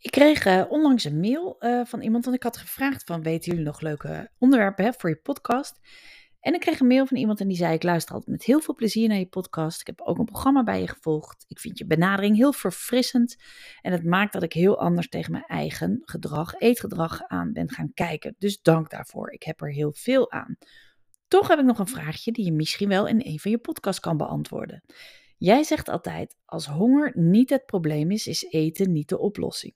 Ik kreeg uh, onlangs een mail uh, van iemand, want ik had gevraagd van, weten jullie nog leuke onderwerpen hè, voor je podcast? En ik kreeg een mail van iemand en die zei, ik luister altijd met heel veel plezier naar je podcast. Ik heb ook een programma bij je gevolgd. Ik vind je benadering heel verfrissend en het maakt dat ik heel anders tegen mijn eigen gedrag, eetgedrag aan ben gaan kijken. Dus dank daarvoor. Ik heb er heel veel aan. Toch heb ik nog een vraagje die je misschien wel in een van je podcasts kan beantwoorden. Jij zegt altijd, als honger niet het probleem is, is eten niet de oplossing.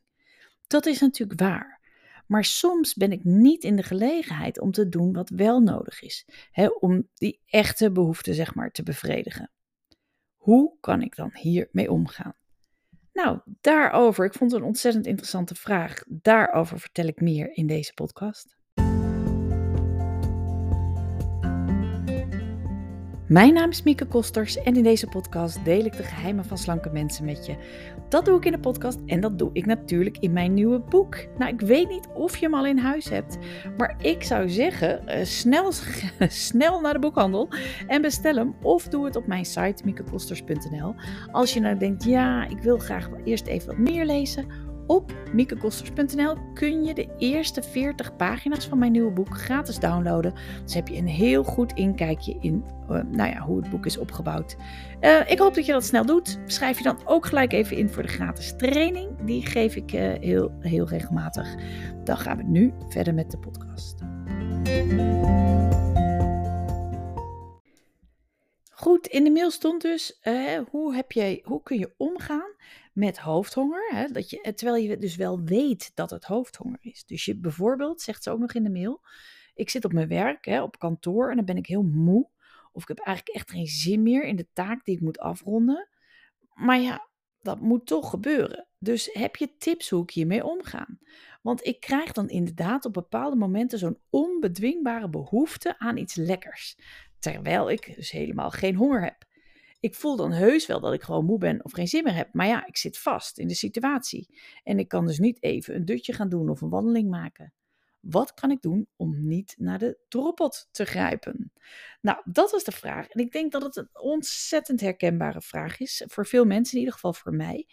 Dat is natuurlijk waar. Maar soms ben ik niet in de gelegenheid om te doen wat wel nodig is. Hè, om die echte behoeften, zeg maar, te bevredigen. Hoe kan ik dan hiermee omgaan? Nou, daarover, ik vond het een ontzettend interessante vraag. Daarover vertel ik meer in deze podcast. Mijn naam is Mieke Kosters en in deze podcast deel ik de geheimen van slanke mensen met je. Dat doe ik in de podcast en dat doe ik natuurlijk in mijn nieuwe boek. Nou, ik weet niet of je hem al in huis hebt, maar ik zou zeggen, uh, snel, snel naar de boekhandel en bestel hem. Of doe het op mijn site miekekosters.nl. Als je nou denkt, ja, ik wil graag eerst even wat meer lezen op miekekosters.nl kun je de eerste 40 pagina's van mijn nieuwe boek gratis downloaden. Dus heb je een heel goed inkijkje in uh, nou ja, hoe het boek is opgebouwd. Uh, ik hoop dat je dat snel doet. Schrijf je dan ook gelijk even in voor de gratis training. Die geef ik uh, heel, heel regelmatig. Dan gaan we nu verder met de podcast. Goed, in de mail stond dus hoe, heb je, hoe kun je omgaan met hoofdhonger. Hè, dat je, terwijl je dus wel weet dat het hoofdhonger is. Dus je bijvoorbeeld, zegt ze ook nog in de mail, ik zit op mijn werk, hè, op kantoor en dan ben ik heel moe. Of ik heb eigenlijk echt geen zin meer in de taak die ik moet afronden. Maar ja, dat moet toch gebeuren. Dus heb je tips hoe ik hiermee omga? Want ik krijg dan inderdaad op bepaalde momenten zo'n onbedwingbare behoefte aan iets lekkers. Terwijl ik dus helemaal geen honger heb ik voel dan heus wel dat ik gewoon moe ben of geen zin meer heb. Maar ja, ik zit vast in de situatie. En ik kan dus niet even een dutje gaan doen of een wandeling maken. Wat kan ik doen om niet naar de droppot te grijpen? Nou, dat was de vraag. En ik denk dat het een ontzettend herkenbare vraag is. Voor veel mensen, in ieder geval voor mij.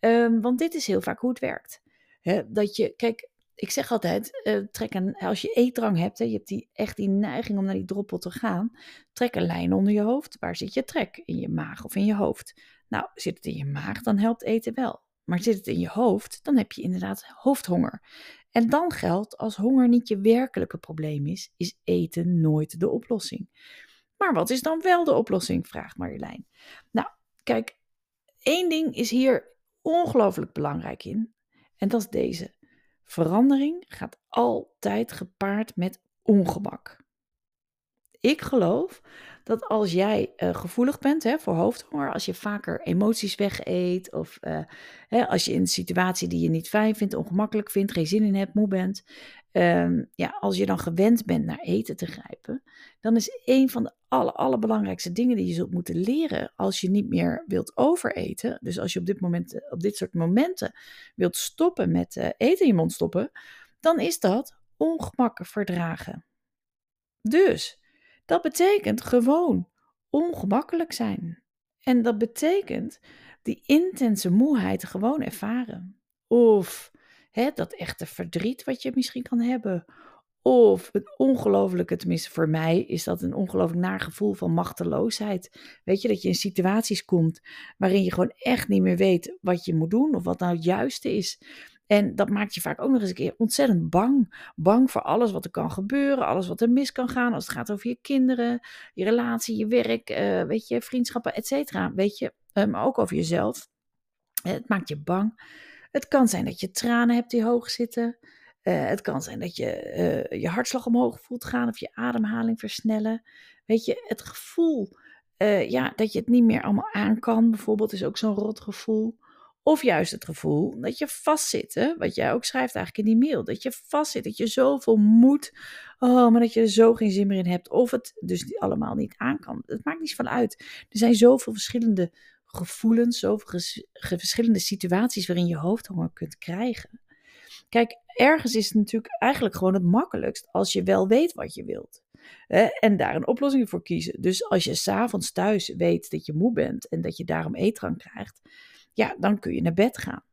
Um, want dit is heel vaak hoe het werkt. dat je, kijk, ik zeg altijd, uh, trek een, als je eetdrang hebt, hè, je hebt die, echt die neiging om naar die droppel te gaan, trek een lijn onder je hoofd. Waar zit je trek? In je maag of in je hoofd? Nou, zit het in je maag, dan helpt eten wel. Maar zit het in je hoofd, dan heb je inderdaad hoofdhonger. En dan geldt, als honger niet je werkelijke probleem is, is eten nooit de oplossing. Maar wat is dan wel de oplossing? vraagt Marjolein. Nou, kijk, één ding is hier ongelooflijk belangrijk in. En dat is deze. Verandering gaat altijd gepaard met ongemak. Ik geloof dat als jij uh, gevoelig bent hè, voor hoofdhonger, als je vaker emoties wegeet of uh, hè, als je in een situatie die je niet fijn vindt, ongemakkelijk vindt, geen zin in hebt, moe bent, um, ja, als je dan gewend bent naar eten te grijpen, dan is een van de alle, allerbelangrijkste dingen die je zult moeten leren als je niet meer wilt overeten. Dus als je op dit, moment, op dit soort momenten wilt stoppen met uh, eten in je mond stoppen, dan is dat ongemakken verdragen. Dus dat betekent gewoon ongemakkelijk zijn. En dat betekent die intense moeheid gewoon ervaren. Of hè, dat echte verdriet wat je misschien kan hebben. Of het ongelooflijke, tenminste voor mij is dat een ongelooflijk naar gevoel van machteloosheid. Weet je, dat je in situaties komt waarin je gewoon echt niet meer weet wat je moet doen of wat nou het juiste is. En dat maakt je vaak ook nog eens een keer ontzettend bang. Bang voor alles wat er kan gebeuren, alles wat er mis kan gaan als het gaat over je kinderen, je relatie, je werk, uh, weet je, vriendschappen, et cetera. Weet je, maar ehm, ook over jezelf. Het maakt je bang. Het kan zijn dat je tranen hebt die hoog zitten. Uh, het kan zijn dat je uh, je hartslag omhoog voelt gaan of je ademhaling versnellen. Weet je, het gevoel uh, ja, dat je het niet meer allemaal aan kan, bijvoorbeeld, is ook zo'n rot gevoel. Of juist het gevoel dat je vastzit, hè? wat jij ook schrijft eigenlijk in die mail. Dat je vastzit, dat je zoveel moet, oh, maar dat je er zo geen zin meer in hebt. Of het dus allemaal niet aan kan. Het maakt niets van uit. Er zijn zoveel verschillende gevoelens, zoveel verschillende situaties waarin je hoofdhonger kunt krijgen. Kijk, ergens is het natuurlijk eigenlijk gewoon het makkelijkst als je wel weet wat je wilt. Hè, en daar een oplossing voor kiezen. Dus als je s'avonds thuis weet dat je moe bent en dat je daarom eetdrang krijgt, ja, dan kun je naar bed gaan.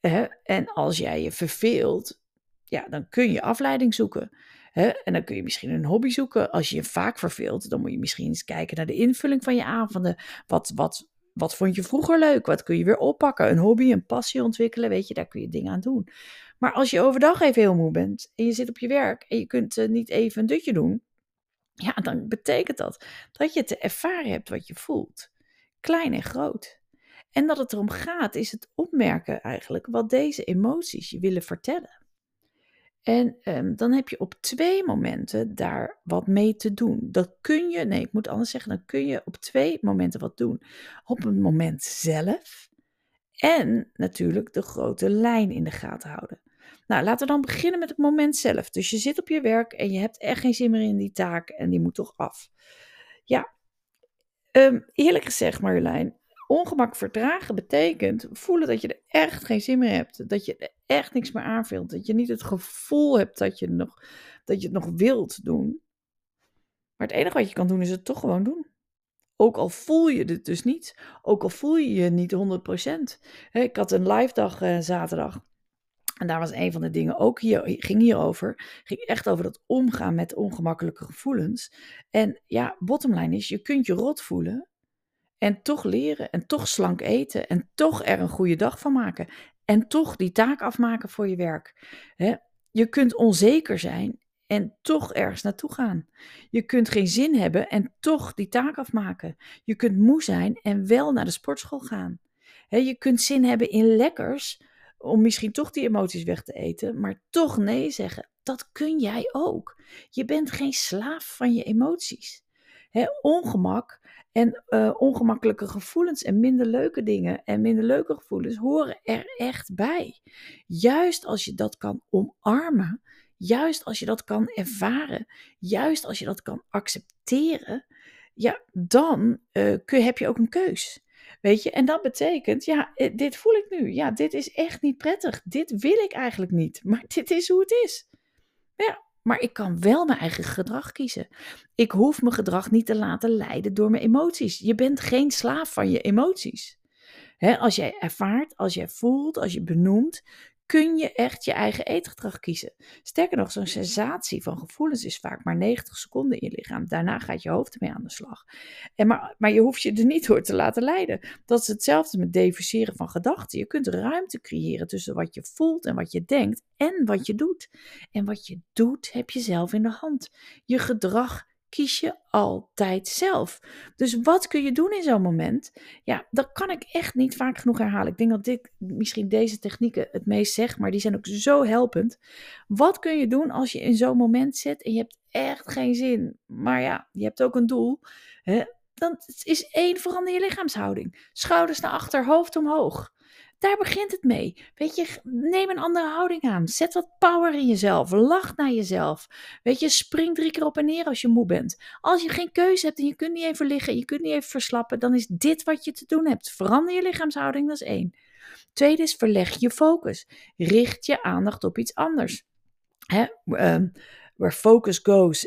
Hè? En als jij je verveelt, ja, dan kun je afleiding zoeken. En dan kun je misschien een hobby zoeken. Als je je vaak verveelt, dan moet je misschien eens kijken naar de invulling van je avonden. Wat, wat, wat vond je vroeger leuk? Wat kun je weer oppakken? Een hobby, een passie ontwikkelen, weet je, daar kun je dingen aan doen. Maar als je overdag even heel moe bent en je zit op je werk en je kunt uh, niet even een dutje doen, ja, dan betekent dat dat je te ervaren hebt wat je voelt. Klein en groot. En dat het erom gaat, is het opmerken eigenlijk wat deze emoties je willen vertellen. En um, dan heb je op twee momenten daar wat mee te doen. Dat kun je, nee, ik moet anders zeggen, dan kun je op twee momenten wat doen. Op het moment zelf en natuurlijk de grote lijn in de gaten houden. Nou, laten we dan beginnen met het moment zelf. Dus je zit op je werk en je hebt echt geen zin meer in die taak en die moet toch af. Ja, um, eerlijk gezegd Marjolein, ongemak verdragen betekent voelen dat je er echt geen zin meer hebt. Dat je er echt niks meer aanvult. Dat je niet het gevoel hebt dat je, nog, dat je het nog wilt doen. Maar het enige wat je kan doen is het toch gewoon doen. Ook al voel je het dus niet. Ook al voel je je niet 100%. Ik had een live dag uh, zaterdag. En daar was een van de dingen ook hier, ging hierover. Ging echt over dat omgaan met ongemakkelijke gevoelens. En ja, bottomline is, je kunt je rot voelen. En toch leren en toch slank eten en toch er een goede dag van maken. En toch die taak afmaken voor je werk. Je kunt onzeker zijn en toch ergens naartoe gaan. Je kunt geen zin hebben en toch die taak afmaken. Je kunt moe zijn en wel naar de sportschool gaan. Je kunt zin hebben in lekkers om misschien toch die emoties weg te eten, maar toch nee zeggen. Dat kun jij ook. Je bent geen slaaf van je emoties. Ongemak en uh, ongemakkelijke gevoelens en minder leuke dingen en minder leuke gevoelens horen er echt bij. Juist als je dat kan omarmen, juist als je dat kan ervaren, juist als je dat kan accepteren, ja, dan kun, heb je ook een keus. Weet je, en dat betekent, ja, eh, dit voel ik nu. Ja, dit is echt niet prettig. Dit wil ik eigenlijk niet. Maar dit is hoe het is. Ja, maar ik kan wel mijn eigen gedrag kiezen. Ik hoef mijn gedrag niet te laten leiden door mijn emoties. Je bent geen slaaf van je emoties. als jij ervaart, als jij voelt, als je benoemt, kun je echt je eigen eetgedrag kiezen. Sterker nog, zo'n sensatie van gevoelens is vaak maar 90 seconden in je lichaam. Daarna gaat je hoofd ermee aan de slag. En maar, maar je hoeft je er niet door te laten leiden. Dat is hetzelfde met defuseren van gedachten. Je kunt ruimte creëren tussen wat je voelt en wat je denkt en wat je doet. En wat je doet heb je zelf in de hand. Je gedrag kies je altijd zelf. Dus wat kun je doen in zo'n moment? Ja, dat kan ik echt niet vaak genoeg herhalen. Ik denk dat dit, misschien deze technieken het meest zegt, maar die zijn ook zo helpend. Wat kun je doen als je in zo'n moment zit en je hebt echt geen zin, maar ja, je hebt ook een doel? Hè? Dan is één, verander je lichaamshouding. Schouders naar achter, hoofd omhoog. Daar begint het mee. Weet je, neem een andere houding aan. Zet wat power in jezelf. Lach naar jezelf. Weet je, spring drie keer op en neer als je moe bent. Als je geen keuze hebt en je kunt niet even liggen, je kunt niet even verslappen, dan is dit wat je te doen hebt. Verander je lichaamshouding, dat is één. Tweede is verleg je focus. Richt je aandacht op iets anders. Hè, uh, Where focus goes,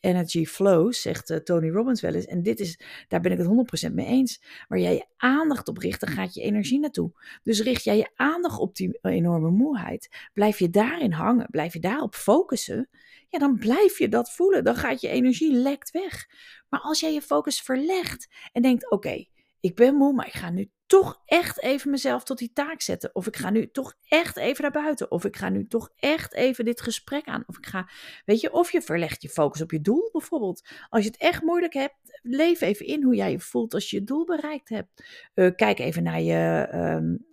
energy, flows, zegt uh, Tony Robbins wel eens. En dit is, daar ben ik het 100% mee eens. Waar jij je aandacht op richt, dan gaat je energie naartoe. Dus richt jij je aandacht op die enorme moeheid, blijf je daarin hangen, blijf je daarop focussen, ja, dan blijf je dat voelen. Dan gaat je energie lekt weg. Maar als jij je focus verlegt en denkt: oké, ik ben moe, maar ik ga nu toch echt even mezelf tot die taak zetten. Of ik ga nu toch echt even naar buiten. Of ik ga nu toch echt even dit gesprek aan. Of ik ga, weet je, of je verlegt je focus op je doel bijvoorbeeld. Als je het echt moeilijk hebt, leef even in hoe jij je voelt als je je doel bereikt hebt. Uh, kijk even naar je,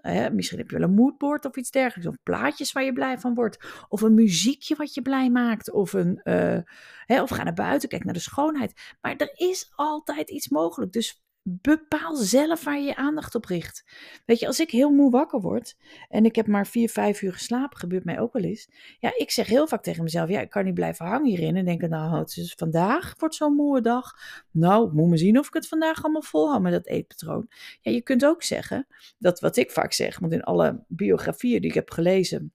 uh, misschien heb je wel een moodboard of iets dergelijks. Of plaatjes waar je blij van wordt. Of een muziekje wat je blij maakt. Of, een, uh, hè, of ga naar buiten, kijk naar de schoonheid. Maar er is altijd iets mogelijk. Dus bepaal zelf waar je je aandacht op richt. Weet je, als ik heel moe wakker word en ik heb maar vier, vijf uur geslapen, gebeurt mij ook wel eens. Ja, ik zeg heel vaak tegen mezelf, ja, ik kan niet blijven hangen hierin en denken, nou, het is vandaag wordt zo'n moe dag. Nou, moet me zien of ik het vandaag allemaal volhoud met dat eetpatroon. Ja, je kunt ook zeggen, dat wat ik vaak zeg, want in alle biografieën die ik heb gelezen,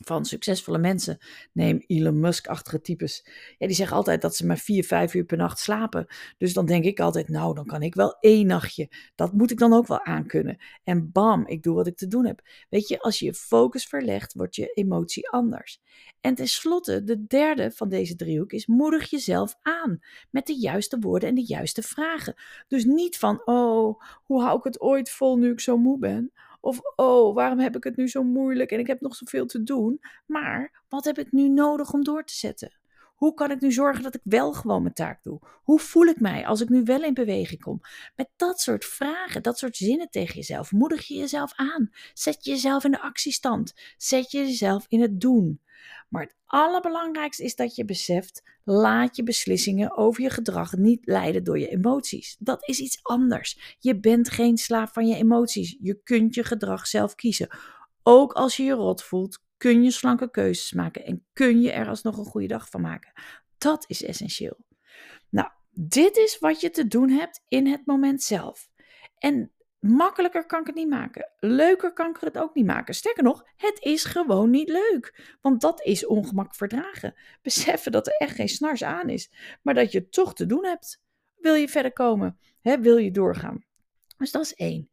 van succesvolle mensen, neem Elon Musk-achtige types, ja, die zeggen altijd dat ze maar vier, vijf uur per nacht slapen. Dus dan denk ik altijd, nou, dan kan ik wel één nachtje. Dat moet ik dan ook wel aankunnen. En bam, ik doe wat ik te doen heb. Weet je, als je je focus verlegt, wordt je emotie anders. En tenslotte, de derde van deze driehoek is moedig jezelf aan met de juiste woorden en de juiste vragen. Dus niet van, oh, hoe hou ik het ooit vol nu ik zo moe ben? Of, oh, waarom heb ik het nu zo moeilijk en ik heb nog zoveel te doen? Maar, wat heb ik nu nodig om door te zetten? Hoe kan ik nu zorgen dat ik wel gewoon mijn taak doe? Hoe voel ik mij als ik nu wel in beweging kom? Met dat soort vragen, dat soort zinnen tegen jezelf, moedig je jezelf aan. Zet jezelf in de actiestand. Zet jezelf in het doen. Maar het allerbelangrijkste is dat je beseft: laat je beslissingen over je gedrag niet leiden door je emoties. Dat is iets anders. Je bent geen slaaf van je emoties. Je kunt je gedrag zelf kiezen. Ook als je je rot voelt, kun je slanke keuzes maken en kun je er alsnog een goede dag van maken. Dat is essentieel. Nou, dit is wat je te doen hebt in het moment zelf. En Makkelijker kan ik het niet maken. Leuker kan ik het ook niet maken. Sterker nog, het is gewoon niet leuk. Want dat is ongemak verdragen. Beseffen dat er echt geen snars aan is, maar dat je het toch te doen hebt. Wil je verder komen? Hè, wil je doorgaan? Dus dat is één.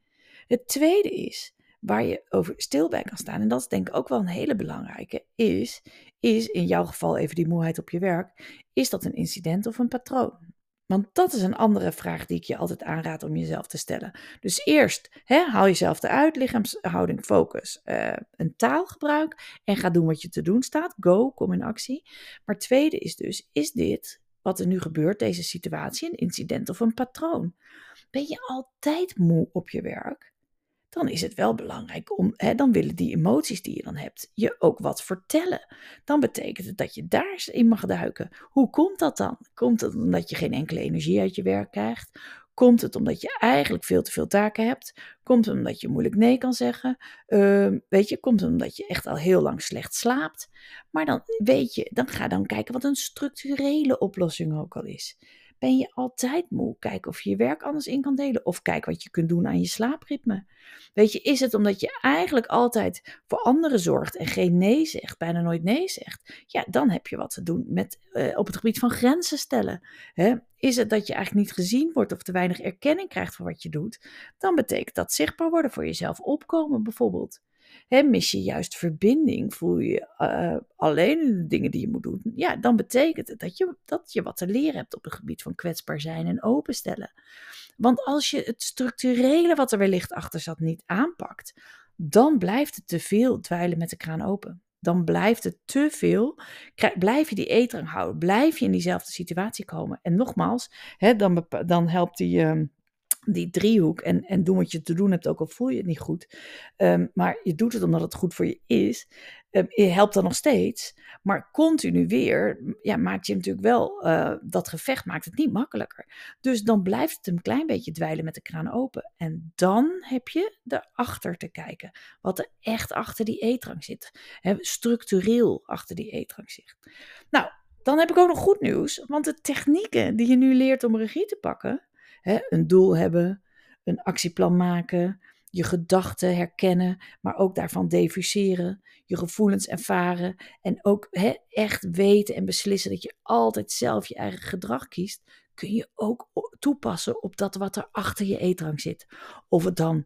Het tweede is, waar je over stil bij kan staan, en dat is denk ik ook wel een hele belangrijke, is, is in jouw geval even die moeheid op je werk, is dat een incident of een patroon? Want dat is een andere vraag die ik je altijd aanraad om jezelf te stellen. Dus eerst hè, haal jezelf eruit, lichaamshouding, focus, uh, een taalgebruik en ga doen wat je te doen staat. Go, kom in actie. Maar tweede is dus, is dit wat er nu gebeurt, deze situatie, een incident of een patroon? Ben je altijd moe op je werk? Dan is het wel belangrijk om, hè, dan willen die emoties die je dan hebt je ook wat vertellen. Dan betekent het dat je daar in mag duiken. Hoe komt dat dan? Komt het omdat je geen enkele energie uit je werk krijgt? Komt het omdat je eigenlijk veel te veel taken hebt? Komt het omdat je moeilijk nee kan zeggen? Uh, weet je, komt het omdat je echt al heel lang slecht slaapt? Maar dan weet je, dan ga dan kijken wat een structurele oplossing ook al is. Ben je altijd moe? Kijk of je je werk anders in kan delen. Of kijk wat je kunt doen aan je slaapritme. Weet je, is het omdat je eigenlijk altijd voor anderen zorgt en geen nee zegt, bijna nooit nee zegt? Ja, dan heb je wat te doen met, uh, op het gebied van grenzen stellen. Hè? Is het dat je eigenlijk niet gezien wordt of te weinig erkenning krijgt voor wat je doet? Dan betekent dat zichtbaar worden voor jezelf opkomen bijvoorbeeld. He, mis je juist verbinding, voel je uh, alleen de dingen die je moet doen, ja, dan betekent het dat je, dat je wat te leren hebt op het gebied van kwetsbaar zijn en openstellen. Want als je het structurele wat er wellicht achter zat niet aanpakt, dan blijft het te veel dweilen met de kraan open. Dan blijft het te veel. Blijf je die eetrang houden. Blijf je in diezelfde situatie komen. En nogmaals, hè, dan, dan helpt die. Uh, die driehoek en, en doen wat je te doen hebt, ook al voel je het niet goed. Um, maar je doet het omdat het goed voor je is. Um, je helpt dan nog steeds. Maar continu weer ja, maakt je natuurlijk wel, uh, dat gevecht maakt het niet makkelijker. Dus dan blijft het een klein beetje dweilen met de kraan open. En dan heb je erachter te kijken. Wat er echt achter die eetrang zit. He, structureel achter die eetrang zit. Nou, dan heb ik ook nog goed nieuws. Want de technieken die je nu leert om regie te pakken Hè, een doel hebben, een actieplan maken, je gedachten herkennen, maar ook daarvan defuseren, je gevoelens ervaren en ook echt weten en beslissen dat je altijd zelf je eigen gedrag kiest, kun je ook toepassen op dat wat er achter je eetrang zit. Of het dan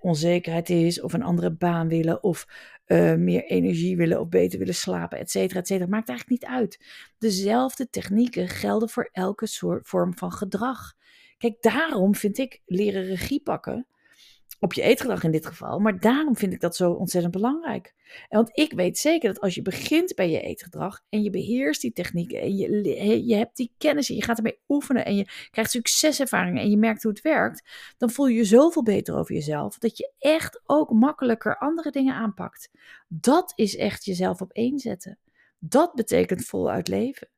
onzekerheid is, of een andere baan willen, of uh, meer energie willen, of beter willen slapen, et cetera, et cetera. Maakt eigenlijk niet uit. Dezelfde technieken gelden voor elke soort vorm van gedrag. Kijk, daarom vind ik leren regie pakken, op je eetgedrag in dit geval, maar daarom vind ik dat zo ontzettend belangrijk. Want ik weet zeker dat als je begint bij je eetgedrag en je beheerst die technieken en je, je hebt die kennis en je gaat ermee oefenen en je krijgt succeservaringen en je merkt hoe het werkt, dan voel je je zoveel beter over jezelf dat je echt ook makkelijker andere dingen aanpakt. Dat is echt jezelf op één zetten. Dat betekent voluit leven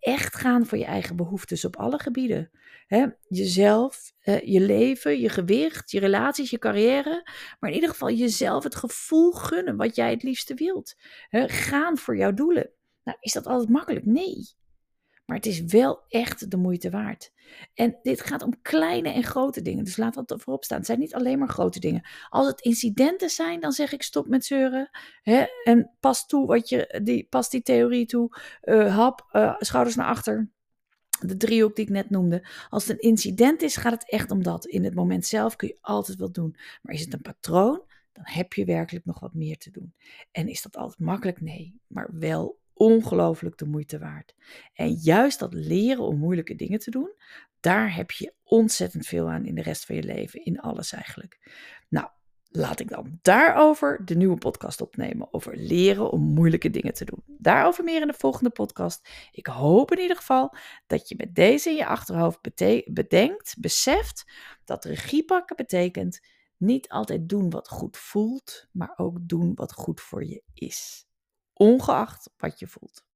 echt gaan voor je eigen behoeftes op alle gebieden. jezelf, je leven, je gewicht, je relaties, je carrière. Maar in ieder geval jezelf het gevoel gunnen wat jij het liefste wilt. gaan voor jouw doelen. Nou, is dat altijd makkelijk? Nee. Maar het is wel echt de moeite waard. En dit gaat om kleine en grote dingen. Dus laat dat voorop staan. Het zijn niet alleen maar grote dingen. Als het incidenten zijn, dan zeg ik stop met zeuren. Hè? En pas toe wat je, die, pas die theorie toe. Uh, hap, uh, schouders naar achter de driehoek die ik net noemde. Als het een incident is, gaat het echt om dat. In het moment zelf kun je altijd wat doen. Maar is het een patroon, dan heb je werkelijk nog wat meer te doen. En is dat altijd makkelijk? Nee, maar wel ongelooflijk de moeite waard. En juist dat leren om moeilijke dingen te doen, daar heb je ontzettend veel aan in de rest van je leven, in alles eigenlijk. Nou, laat ik dan daarover de nieuwe podcast opnemen. Over leren om moeilijke dingen te doen. Daarover meer in de volgende podcast. Ik hoop in ieder geval dat je met deze in je achterhoofd bedenkt, beseft dat regie pakken betekent niet altijd doen wat goed voelt, maar ook doen wat goed voor je is. Ongeacht wat je voelt.